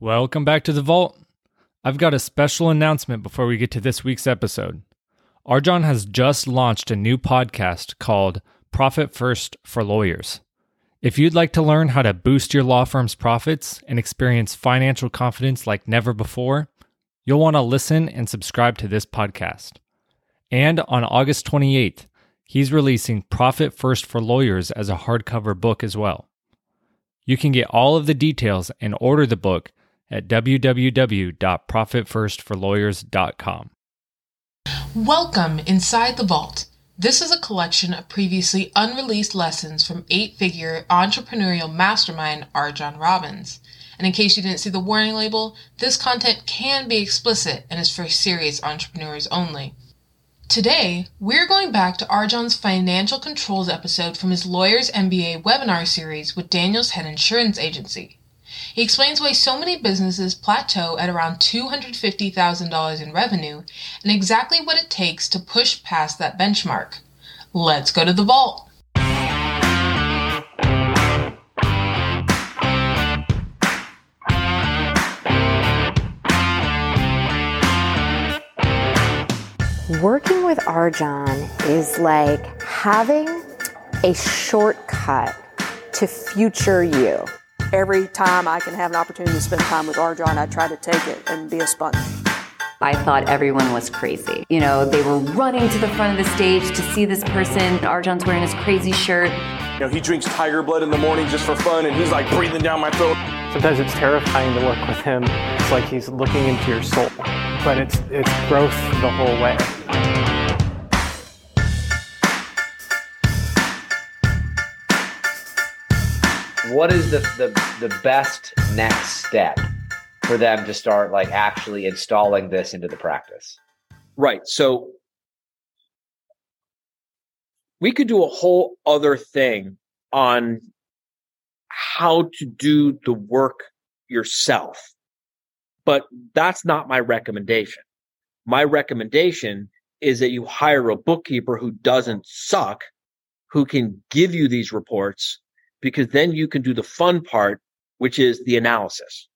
Welcome back to the vault. I've got a special announcement before we get to this week's episode. RJon has just launched a new podcast called Profit First for Lawyers. If you'd like to learn how to boost your law firm's profits and experience financial confidence like never before, you'll want to listen and subscribe to this podcast. And on August 28th, he's releasing Profit First for Lawyers as a hardcover book as well. You can get all of the details and order the book at www.profitfirstforlawyers.com. Welcome inside the vault. This is a collection of previously unreleased lessons from eight figure entrepreneurial mastermind RJon Robins. And in case you didn't see the warning label, this content can be explicit and is for serious entrepreneurs only. Today, we're going back to RJon's financial controls episode from his Lawyers MBA webinar series with Daniels Head Insurance Agency. He explains why so many businesses plateau at around $250,000 in revenue and exactly what it takes to push past that benchmark. Let's go to the vault. Working with RJon is like having a shortcut to future you every time I can have an opportunity to spend time with RJon, I try to take it and be a sponge. I thought everyone was crazy. You know, they were running to the front of the stage to see this person. RJon's wearing his crazy shirt. You know, he drinks tiger blood in the morning just for fun, and he's like breathing down my throat. Sometimes it's terrifying to work with him. It's like he's looking into your soul, but it's it's growth the whole way. What is the, the the best next step for them to start like actually installing this into the practice? Right. So we could do a whole other thing on how to do the work yourself. But that's not my recommendation. My recommendation is that you hire a bookkeeper who doesn't suck, who can give you these reports because then you can do the fun part, which is the analysis.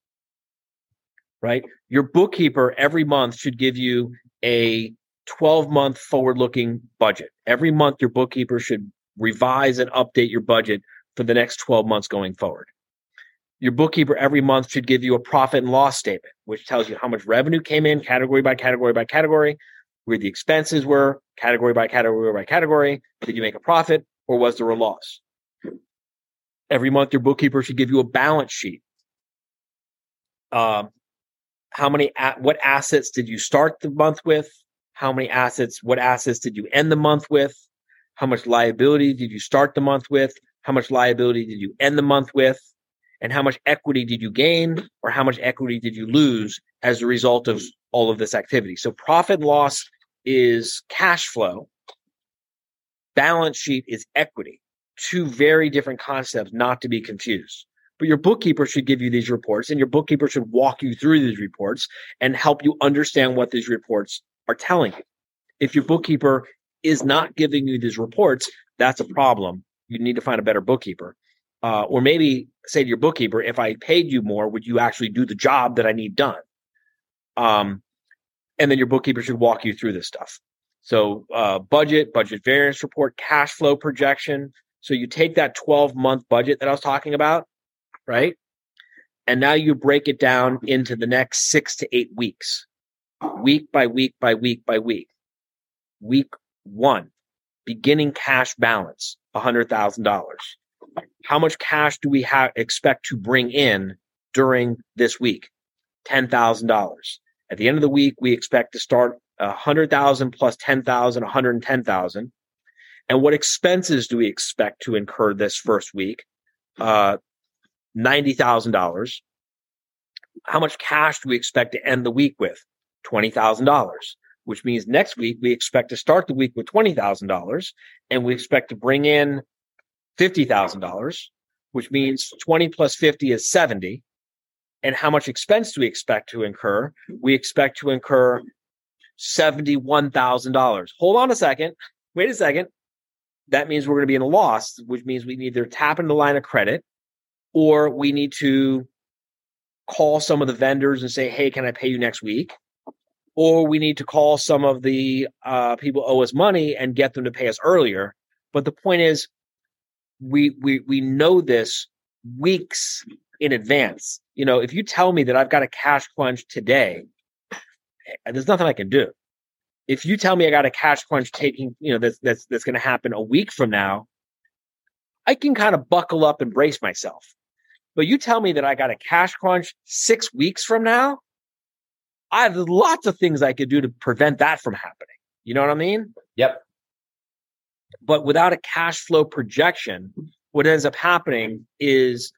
Right? Your bookkeeper every month should give you a 12 month forward looking budget. Every month, your bookkeeper should revise and update your budget for the next 12 months going forward. Your bookkeeper every month should give you a profit and loss statement, which tells you how much revenue came in category by category by category, where the expenses were category by category by category. Did you make a profit or was there a loss? Every month, your bookkeeper should give you a balance sheet. Um, how many, what assets did you start the month with? How many assets, what assets did you end the month with? How much liability did you start the month with? How much liability did you end the month with? And how much equity did you gain or how much equity did you lose as a result of all of this activity? So profit and loss is cash flow. Balance sheet is equity two very different concepts not to be confused. But your bookkeeper should give you these reports and your bookkeeper should walk you through these reports and help you understand what these reports are telling you. If your bookkeeper is not giving you these reports, that's a problem. You need to find a better bookkeeper. Uh, or maybe say to your bookkeeper, if I paid you more, would you actually do the job that I need done? Um, and then your bookkeeper should walk you through this stuff. So, uh, budget, budget variance report, cash flow projection, so you take that 12 month budget that I was talking about, right? And now you break it down into the next six to eight weeks, week by week by week by week. Week one, beginning cash balance, $100,000. How much cash do we have expect to bring in during this week? $10,000. At the end of the week, we expect to start 100,000 plus 10,000, 110,000. And what expenses do we expect to incur this first week? Uh, $90,000. How much cash do we expect to end the week with? $20,000, which means next week we expect to start the week with $20,000 and we expect to bring in $50,000, which means 20 plus 50 is 70. And how much expense do we expect to incur? We expect to incur $71,000. Hold on a second. Wait a second that means we're going to be in a loss, which means we need either tap into the line of credit or we need to call some of the vendors and say, "Hey, can I pay you next week?" Or we need to call some of the uh, people owe us money and get them to pay us earlier. But the point is, we we we know this weeks in advance. You know, if you tell me that I've got a cash crunch today, eh, there's nothing I can do. If you tell me I got a cash crunch taking, you know, that's that's that's going to happen a week from now, I can kind of buckle up and brace myself. But you tell me that I got a cash crunch six weeks from now, I have lots of things I could do to prevent that from happening. You know what I mean? Yep. But without a cash flow projection, what ends up happening is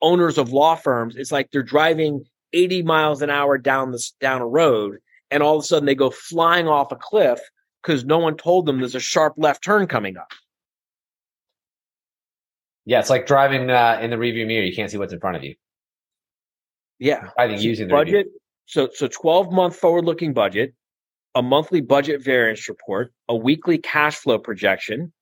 owners of law firms, it's like they're driving 80 miles an hour down this down a road, and all of a sudden they go flying off a cliff because no one told them there's a sharp left turn coming up. Yeah, it's like driving uh, in the rearview mirror. You can't see what's in front of you. Yeah, I think using the budget. review. So so 12 month forward looking budget, a monthly budget variance report, a weekly cash flow projection.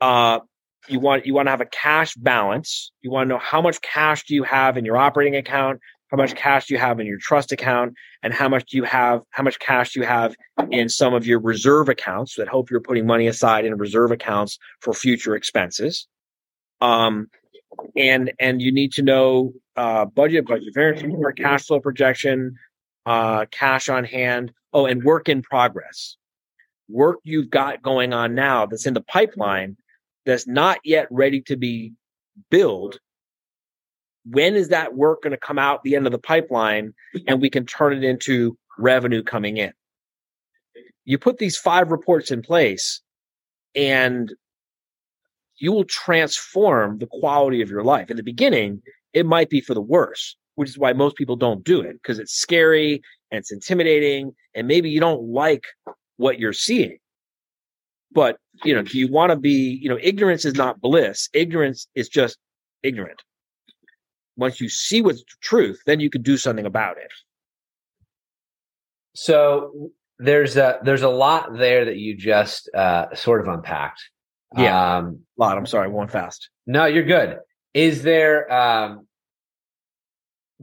Uh, you want you want to have a cash balance. You want to know how much cash do you have in your operating account, how much cash do you have in your trust account, and how much do you have how much cash do you have in some of your reserve accounts that hope you're putting money aside in reserve accounts for future expenses. Um, and and you need to know uh, budget, budget variance report, cash flow projection, uh, cash on hand. Oh, and work in progress. Work you've got going on now that's in the pipeline that's not yet ready to be billed. When is that work going to come out the end of the pipeline and we can turn it into revenue coming in? You put these five reports in place and you will transform the quality of your life. In the beginning, it might be for the worse, which is why most people don't do it because it's scary and it's intimidating. And maybe you don't like what you're seeing. But, you know, do you want to be, you know, ignorance is not bliss. Ignorance is just ignorant. Once you see what's the truth, then you can do something about it. So there's a there's a lot there that you just uh, sort of unpacked. Yeah, Um, a lot. I'm sorry, going fast. no, you're good. Is there? Um,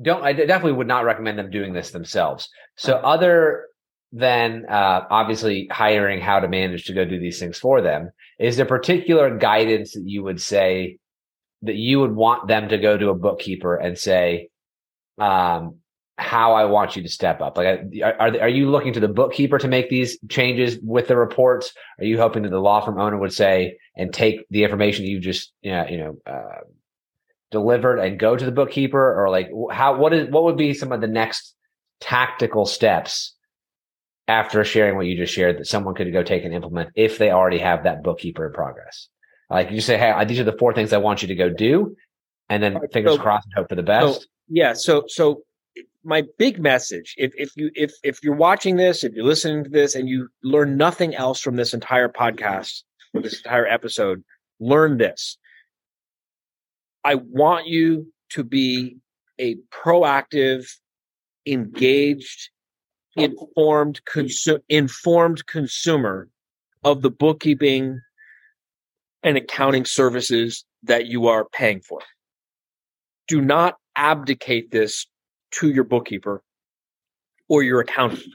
don't I definitely would not recommend them doing this themselves. So other than uh, obviously hiring how to manage to go do these things for them, is there particular guidance that you would say that you would want them to go to a bookkeeper and say, um, how I want you to step up? Like, are are, you looking to the bookkeeper to make these changes with the reports? Are you hoping that the law firm owner would say and take the information you just you know, you know uh, delivered and go to the bookkeeper, or like how what is what would be some of the next tactical steps after sharing what you just shared that someone could go take and implement if they already have that bookkeeper in progress? Like you say, hey, these are the four things I want you to go do, and then fingers so- crossed and hope for the best. So, yeah. So, so my big message, if, if you, if, if you're watching this, if you're listening to this and you learn nothing else from this entire podcast, or this entire episode, learn this. I want you to be a proactive, engaged, informed, consu- informed consumer of the bookkeeping and accounting services that you are paying for. Do not abdicate this to your bookkeeper or your accountant.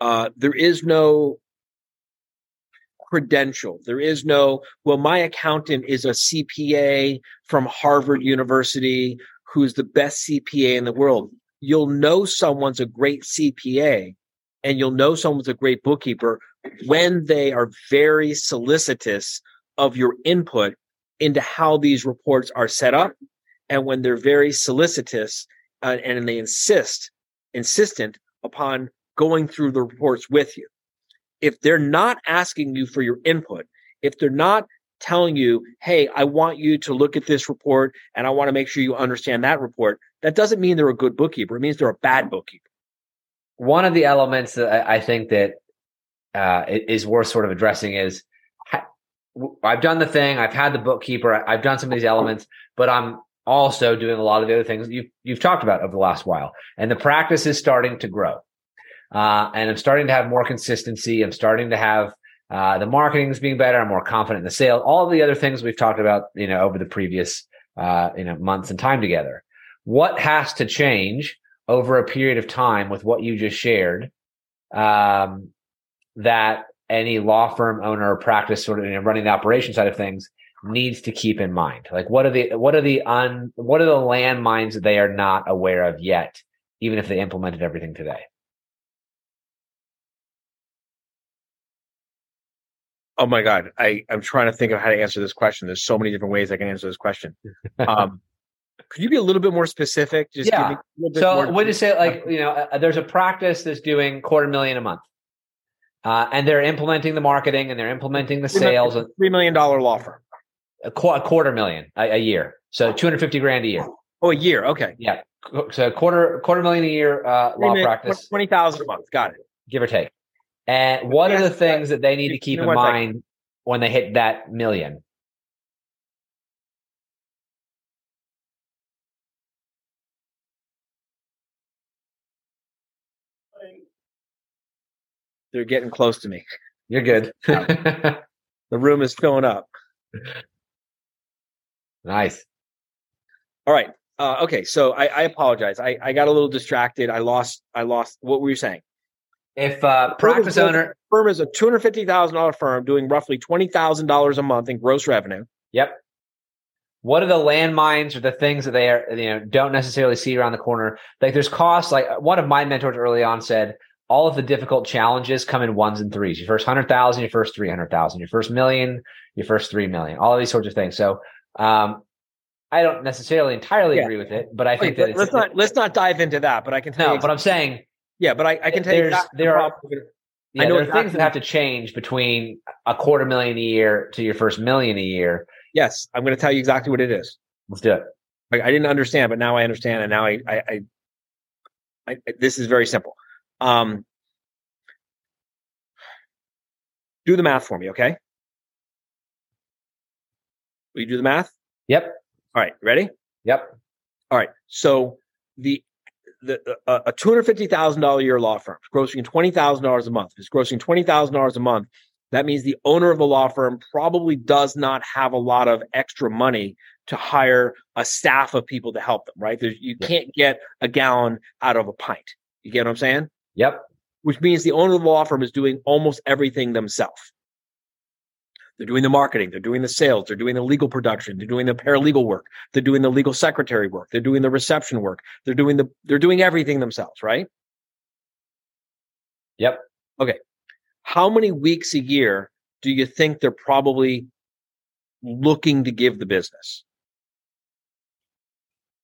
Uh, there is no credential. There is no, well, my accountant is a CPA from Harvard University who's the best CPA in the world. You'll know someone's a great CPA and you'll know someone's a great bookkeeper when they are very solicitous of your input into how these reports are set up and when they're very solicitous uh, and they insist insistent upon going through the reports with you. If they're not asking you for your input if they're not telling you hey i want you to look at this report and i want to make sure you understand that report that doesn't mean they're a good bookkeeper. It means they're a bad bookkeeper. One of the elements that I think that uh, is worth sort of addressing is I've done the thing, I've had the bookkeeper, I've done some of these elements, but I'm also doing a lot of the other things you've you've talked about over the last while, and the practice is starting to grow, uh, and I'm starting to have more consistency. I'm starting to have uh, the marketing is being better. I'm more confident in the sale. All the other things we've talked about, you know, over the previous uh, you know months and time together. What has to change? over a period of time with what you just shared um, that any law firm owner or practice sort of you know, running the operation side of things needs to keep in mind? Like what are the what are the un what are the landmines that they are not aware of yet, even if they implemented everything today? Oh my God. I, I'm trying to think of how to answer this question. There's so many different ways I can answer this question. Um, could you be a little bit more specific? Just yeah. give me a little bit So would you say like you know uh, there's a practice that's doing quarter million a month, uh, and they're implementing the marketing and they're implementing the sales, and three million dollar law firm. a, qu- a quarter million a, a year, so 250 grand a year. Oh, a year. Okay. Yeah, so quarter quarter million a year uh, law million- practice, Twenty thousand a month. Got it. give or take. And what are the things that they need to keep in mind when they hit that million? They're getting close to me. You're good. The room is filling up. nice. All right. Uh, okay. So I, I apologize. I, I got a little distracted. I lost. I lost. What were you saying? If uh, Firm is practice built- owner, firm is a two hundred fifty thousand dollar firm doing roughly twenty thousand dollars a month in gross revenue. Yep. What are the landmines or the things that they are, you know, don't necessarily see around the corner? Like there's costs. Like one of my mentors early on said, all of the difficult challenges come in ones and threes. Your first hundred thousand, your first three hundred thousand, your first million, your first three million. All of these sorts of things. So, um, I don't necessarily entirely Yeah. agree with it, but I Wait, think that let's not let's not dive into that. But I can tell no. you. But I'm saying yeah, but I, I can tell you exactly there are yeah, I know there are things that have to change between a quarter million a year to your first million a year. Yes, I'm going to tell you exactly what it is. Let's do it. I, I didn't understand, but now I understand, and now I, I, I, I this is very simple. Um, do the math for me, okay? Will you do the math? Yep. All right, ready? Yep. All right. So the the uh, a two hundred fifty thousand dollar year law firm is grossing twenty thousand dollars a month. If it's grossing twenty thousand dollars a month. That means the owner of the law firm probably does not have a lot of extra money to hire a staff of people to help them. Right? There's, you Yeah. can't get a gallon out of a pint. You get what I'm saying? Yep. Which means the owner of the law firm is doing almost everything themselves. They're doing the marketing, they're doing the sales, they're doing the legal production, they're doing the paralegal work, they're doing the legal secretary work, they're doing the reception work, they're doing the they're doing everything themselves, right? Yep. Okay. How many weeks a year do you think they're probably looking to give the business?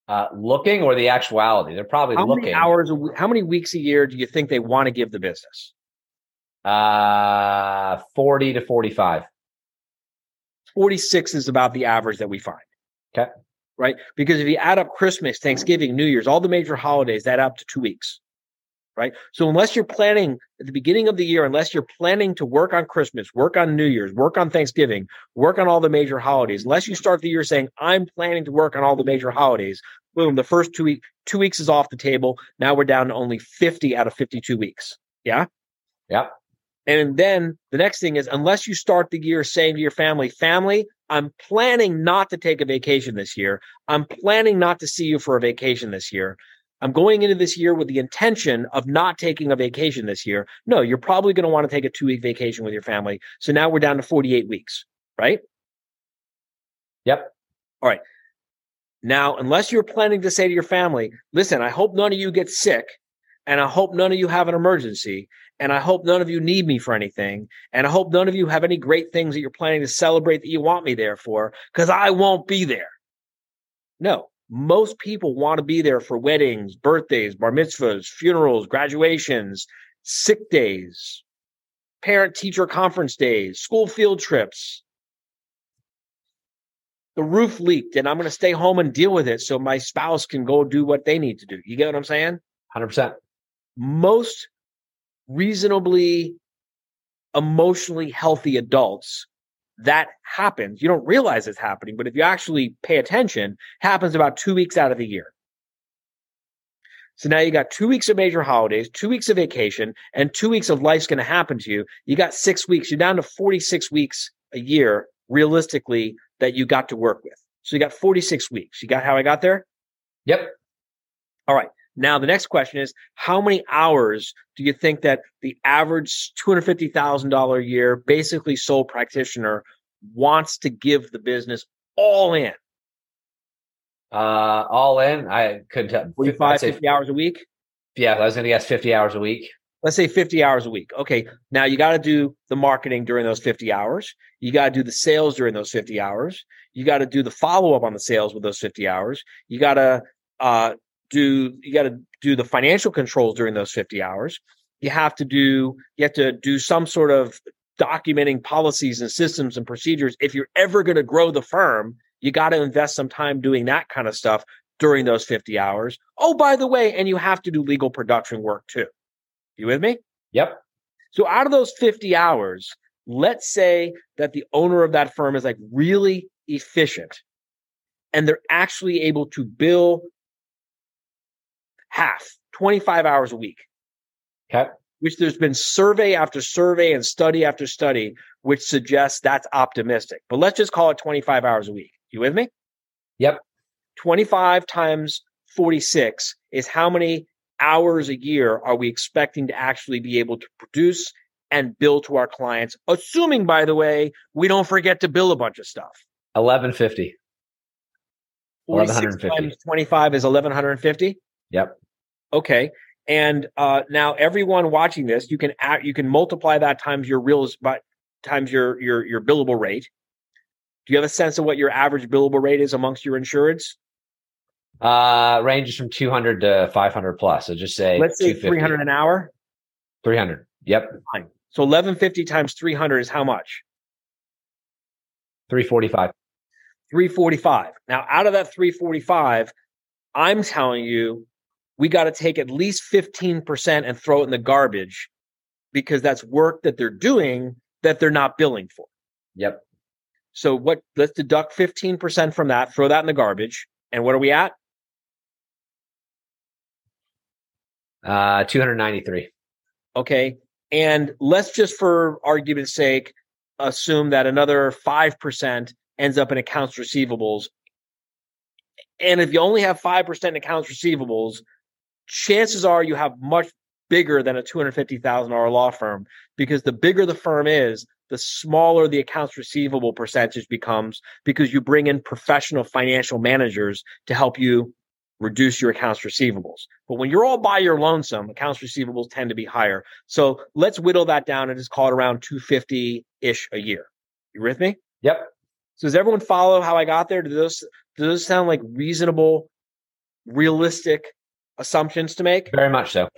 Uh, looking or the actuality? They're probably How looking. many hours how many weeks a year do you think they want to give the business? Uh, 40 to 45. 46 is about the average that we find. Okay. Right? Because if you add up Christmas, Thanksgiving, New Year's, all the major holidays, that up to two weeks. Right. So unless you're planning at the beginning of the year, unless you're planning to work on Christmas, work on New Year's, work on Thanksgiving, work on all the major holidays, unless you start the year saying, I'm planning to work on all the major holidays, boom, the first two weeks, two weeks is off the table. Now we're down to only 50 out of 52 weeks. Yeah. Yeah. And then the next thing is, unless you start the year saying to your family, family, I'm planning not to take a vacation this year. I'm planning not to see you for a vacation this year. I'm going into this year with the intention of not taking a vacation this year. No, you're probably going to want to take a two week vacation with your family. So now we're down to 48 weeks, right? Yep. All right. Now, unless you're planning to say to your family, listen, I hope none of you get sick and I hope none of you have an emergency and I hope none of you need me for anything. And I hope none of you have any great things that you're planning to celebrate that you want me there for, because I won't be there. No, most people want to be there for weddings, birthdays, bar mitzvahs, funerals, graduations, sick days, parent teacher conference days, school field trips. The roof leaked and I'm going to stay home and deal with it so my spouse can go do what they need to do. You get what I'm saying? 100%. most reasonably emotionally healthy adults that happens. You don't realize it's happening but if you actually pay attention happens about two weeks out of the year. So now you got two weeks of major holidays two weeks of vacation and two weeks of life's going to happen to you. You got six weeks. You're down to 46 weeks a year realistically that you got to work with. So you got 46 weeks. You got how i got there? Yep. all right. Now, the next question is how many hours do you think that the average $250,000 a year, basically sole practitioner, wants to give the business all in? Uh, all in, I couldn't tell. 45, say- 50 hours a week? Yeah, I was going to guess 50 hours a week. let's say 50 hours a week. Okay. Now you got to do the marketing during those 50 hours. You got to do the sales during those 50 hours. You got to do the follow up on the sales with those 50 hours. You got to, uh, do, you got to do the financial controls during those 50 hours. You have to do, you have to do some sort of documenting policies and systems and procedures. If you're ever going to grow the firm, you got to invest some time doing that kind of stuff during those 50 hours. Oh, by the way, and you have to do legal production work too. You with me? Yep. So out of those 50 hours, let's say that the owner of that firm is like really efficient and they're actually able to bill half, 25 hours a week. Okay. Which there's been survey after survey and study after study, which suggests that's optimistic. But let's just call it 25 hours a week. You with me? Yep. 25 times 46 is how many hours a year are we expecting to actually be able to produce and bill to our clients? Assuming, by the way, we don't forget to bill a bunch of stuff. 1150. 46 1150. times 25 is 1150. Yep. Okay. And uh, now everyone watching this, you can add, you can multiply that times your real by times your your your billable rate. Do you have a sense of what your average billable rate is amongst your insureds? Uh, ranges from 200 to 500 plus. So just say Let's say 300 an hour. 300. Yep. Fine. So 1150 times 300 is how much? 345. 345. Now, out of that 345, I'm telling you, we got to take at least 15% and throw it in the garbage because that's work that they're doing that they're not billing for. Yep. So what let's deduct 15% from that, throw that in the garbage. And what are we at? Uh, 293. Okay. And let's just for argument's sake assume that another 5% ends up in accounts receivables. And if you only have 5% accounts receivables, chances are you have much bigger than a $250,000 law firm because the bigger the firm is, the smaller the accounts receivable percentage becomes because you bring in professional financial managers to help you reduce your accounts receivables. But when you're all by your lonesome, accounts receivables tend to be higher. So let's whittle that down and just call it around 250 ish a year. You with me? Yep. So does everyone follow how I got there? Do those do those sound like reasonable, realistic assumptions to make? Very much so.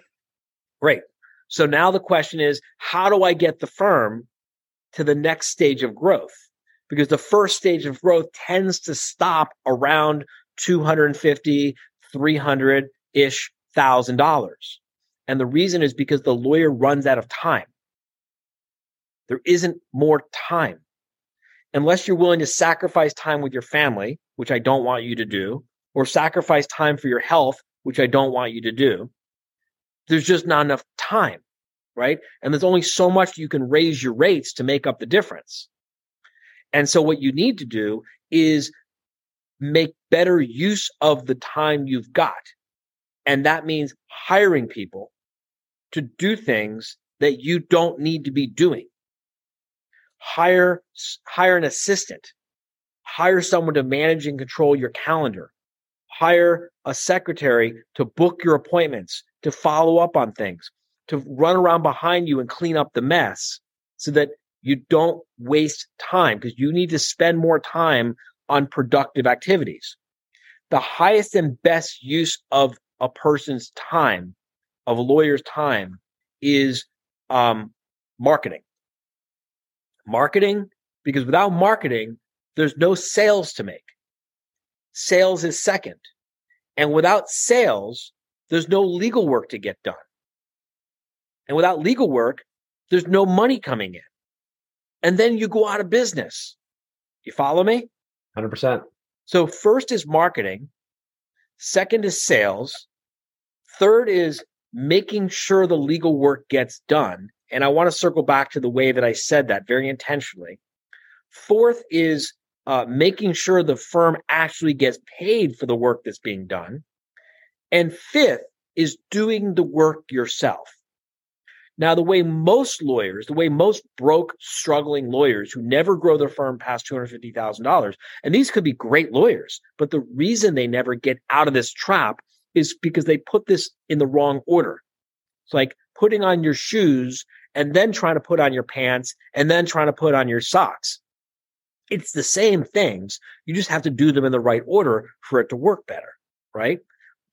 Great. So now the question is, how do I get the firm to the next stage of growth? Because the first stage of growth tends to stop around 250, 300 ish thousand dollars. And the reason is because the lawyer runs out of time. There isn't more time. Unless you're willing to sacrifice time with your family, which I don't want you to do, or sacrifice time for your health, which I don't want you to do, there's just not enough time, right? And there's only so much you can raise your rates to make up the difference. And so what you need to do is make better use of the time you've got. And that means hiring people to do things that you don't need to be doing. Hire, hire an assistant, hire someone to manage and control your calendar, hire a secretary to book your appointments, to follow up on things, to run around behind you and clean up the mess so that you don't waste time because you need to spend more time on productive activities. The highest and best use of a person's time, of a lawyer's time, is um, marketing. Marketing, because without marketing, there's no sales to make. Sales is second. And without sales, there's no legal work to get done. And without legal work, there's no money coming in. And then you go out of business. You follow me? 100%. So first is marketing. Second is sales. Third is making sure the legal work gets done. And I want to circle back to the way that I said that very intentionally. Fourth is uh, making sure the firm actually gets paid for the work that's being done. And fifth is doing the work yourself. Now, the way most lawyers, the way most broke, struggling lawyers who never grow their firm past $250,000, and these could be great lawyers, but the reason they never get out of this trap is because they put this in the wrong order. It's like putting on your shoes and then trying to put on your pants and then trying to put on your socks. It's the same things. You just have to do them in the right order for it to work better, right?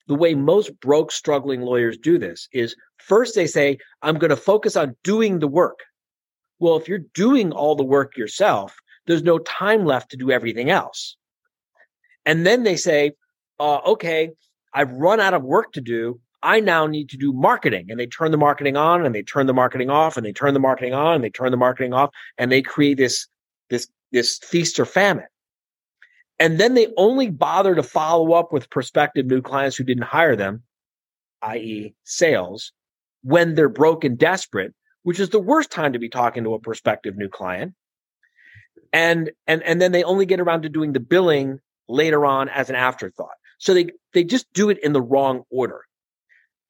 The way most broke, struggling lawyers do this is first they say, I'm going to focus on doing the work. Well, if you're doing all the work yourself, there's no time left to do everything else. And then they say, uh, okay, I've run out of work to do. I now need to do marketing. And they turn the marketing on and they turn the marketing off and they turn the marketing on and they turn the marketing off and they create this, this, this feast or famine. And then they only bother to follow up with prospective new clients who didn't hire them, i.e., sales, when they're broke and desperate, which is the worst time to be talking to a prospective new client. And and and then they only get around to doing the billing later on as an afterthought. So they they just do it in the wrong order.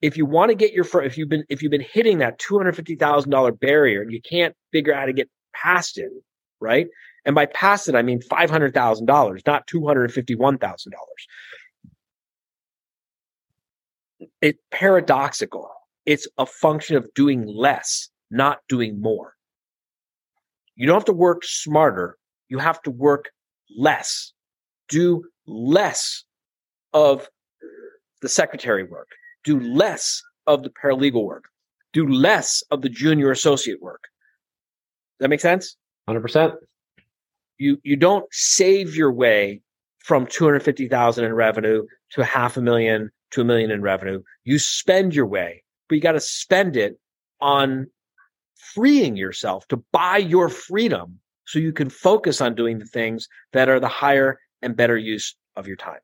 If you want to get your if you've been if you've been hitting that two hundred fifty thousand dollar barrier and you can't figure out how to get past it, right? And by past it, I mean $500,000, not $251,000. It's paradoxical. It's a function of doing less, not doing more. You don't have to work smarter. You have to work less. Do less of the secretary work. Do less of the paralegal work. Do less of the junior associate work. Does that make sense? 100% you you don't save your way from 250,000 in revenue to half a million to a million in revenue. You spend your way, but you got to spend it on freeing yourself to buy your freedom so you can focus on doing the things that are the higher and better use of your time.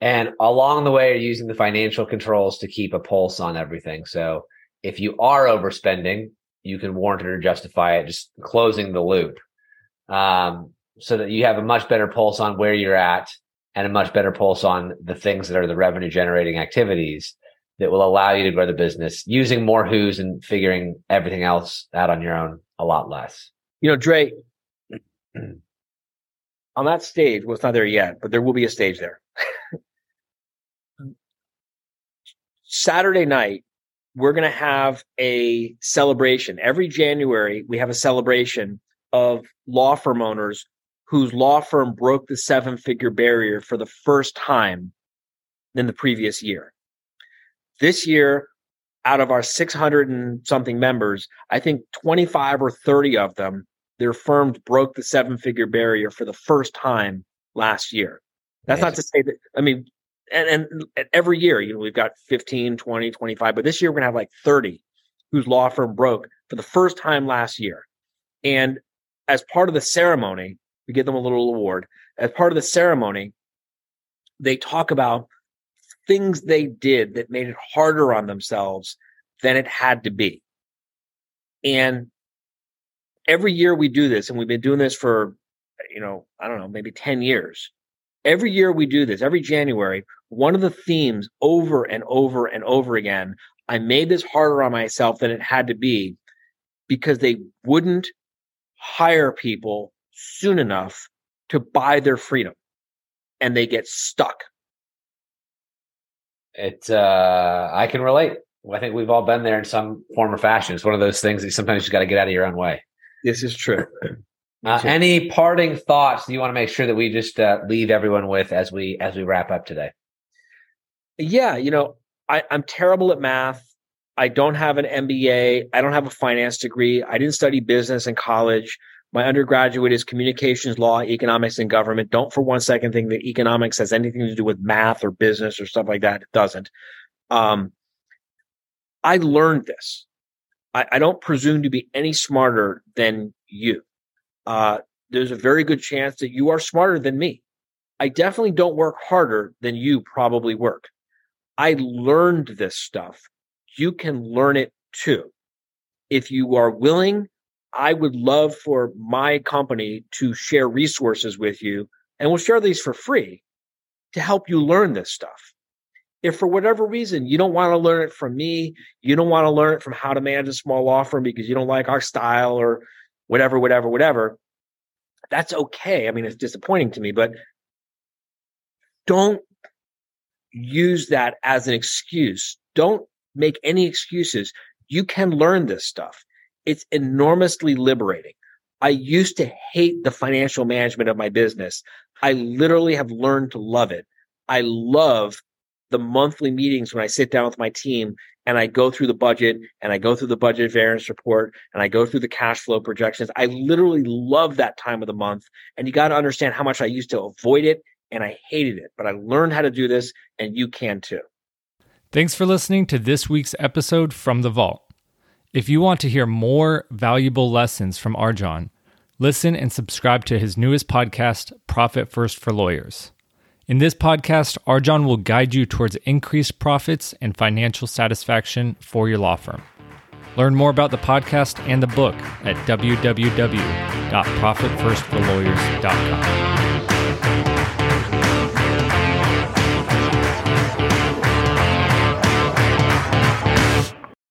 And along the way, you're using the financial controls to keep a pulse on everything. So if you are overspending, you can warrant it or justify it, just closing the loop um, so that you have a much better pulse on where you're at and a much better pulse on the things that are the revenue generating activities that will allow you to grow the business using more who's and figuring everything else out on your own a lot less. You know, Dre, on that stage, well, it's not there yet, but there will be a stage there. Saturday night, we're going to have a celebration. Every January, we have a celebration of law firm owners whose law firm broke the seven figure barrier for the first time in the previous year. This year, out of our 600 and something members, I think 25 or 30 of them, their firms broke the seven figure barrier for the first time last year. That's not to say that, I mean, and, and every year, you know, we've got 15, 20, 25, but this year we're going to have like 30 whose law firm broke for the first time last year. And as part of the ceremony, we give them a little award. As part of the ceremony, they talk about things they did that made it harder on themselves than it had to be. And every year we do this, and we've been doing this for, you know, I don't know, maybe 10 years. Every year we do this, every January, one of the themes over and over and over again, I made this harder on myself than it had to be because they wouldn't hire people soon enough to buy their freedom and they get stuck. It, uh, I can relate. I think we've all been there in some form or fashion. It's one of those things that sometimes you got to get out of your own way. This is true. Uh, any parting thoughts you want to make sure that we just uh, leave everyone with as we as we wrap up today? Yeah, you know, I, I'm terrible at math. I don't have an MBA. I don't have a finance degree. I didn't study business in college. My undergraduate is communications law, economics, and government. Don't for one second think that economics has anything to do with math or business or stuff like that. It doesn't. Um, I learned this. I, I, don't presume to be any smarter than you. Uh, there's a very good chance that you are smarter than me. I definitely don't work harder than you probably work. I learned this stuff you can learn it too. If you are willing, I would love for my company to share resources with you, and we'll share these for free to help you learn this stuff. If for whatever reason you don't want to learn it from me, you don't want to learn it from how to manage a small law firm because you don't like our style or whatever, whatever, whatever, that's okay. I mean, it's disappointing to me, but don't use that as an excuse. Don't make any excuses. You can learn this stuff. It's enormously liberating. I used to hate the financial management of my business. I literally have learned to love it. I love the monthly meetings when I sit down with my team and I go through the budget and I go through the budget variance report and I go through the cash flow projections. I literally love that time of the month. And you got to understand how much I used to avoid it and I hated it, but I learned how to do this and you can too. Thanks for listening to this week's episode from the Vault. If you want to hear more valuable lessons from RJon, listen and subscribe to his newest podcast, Profit First for Lawyers. In this podcast, RJon will guide you towards increased profits and financial satisfaction for your law firm. Learn more about the podcast and the book at www.profitfirstforlawyers.com.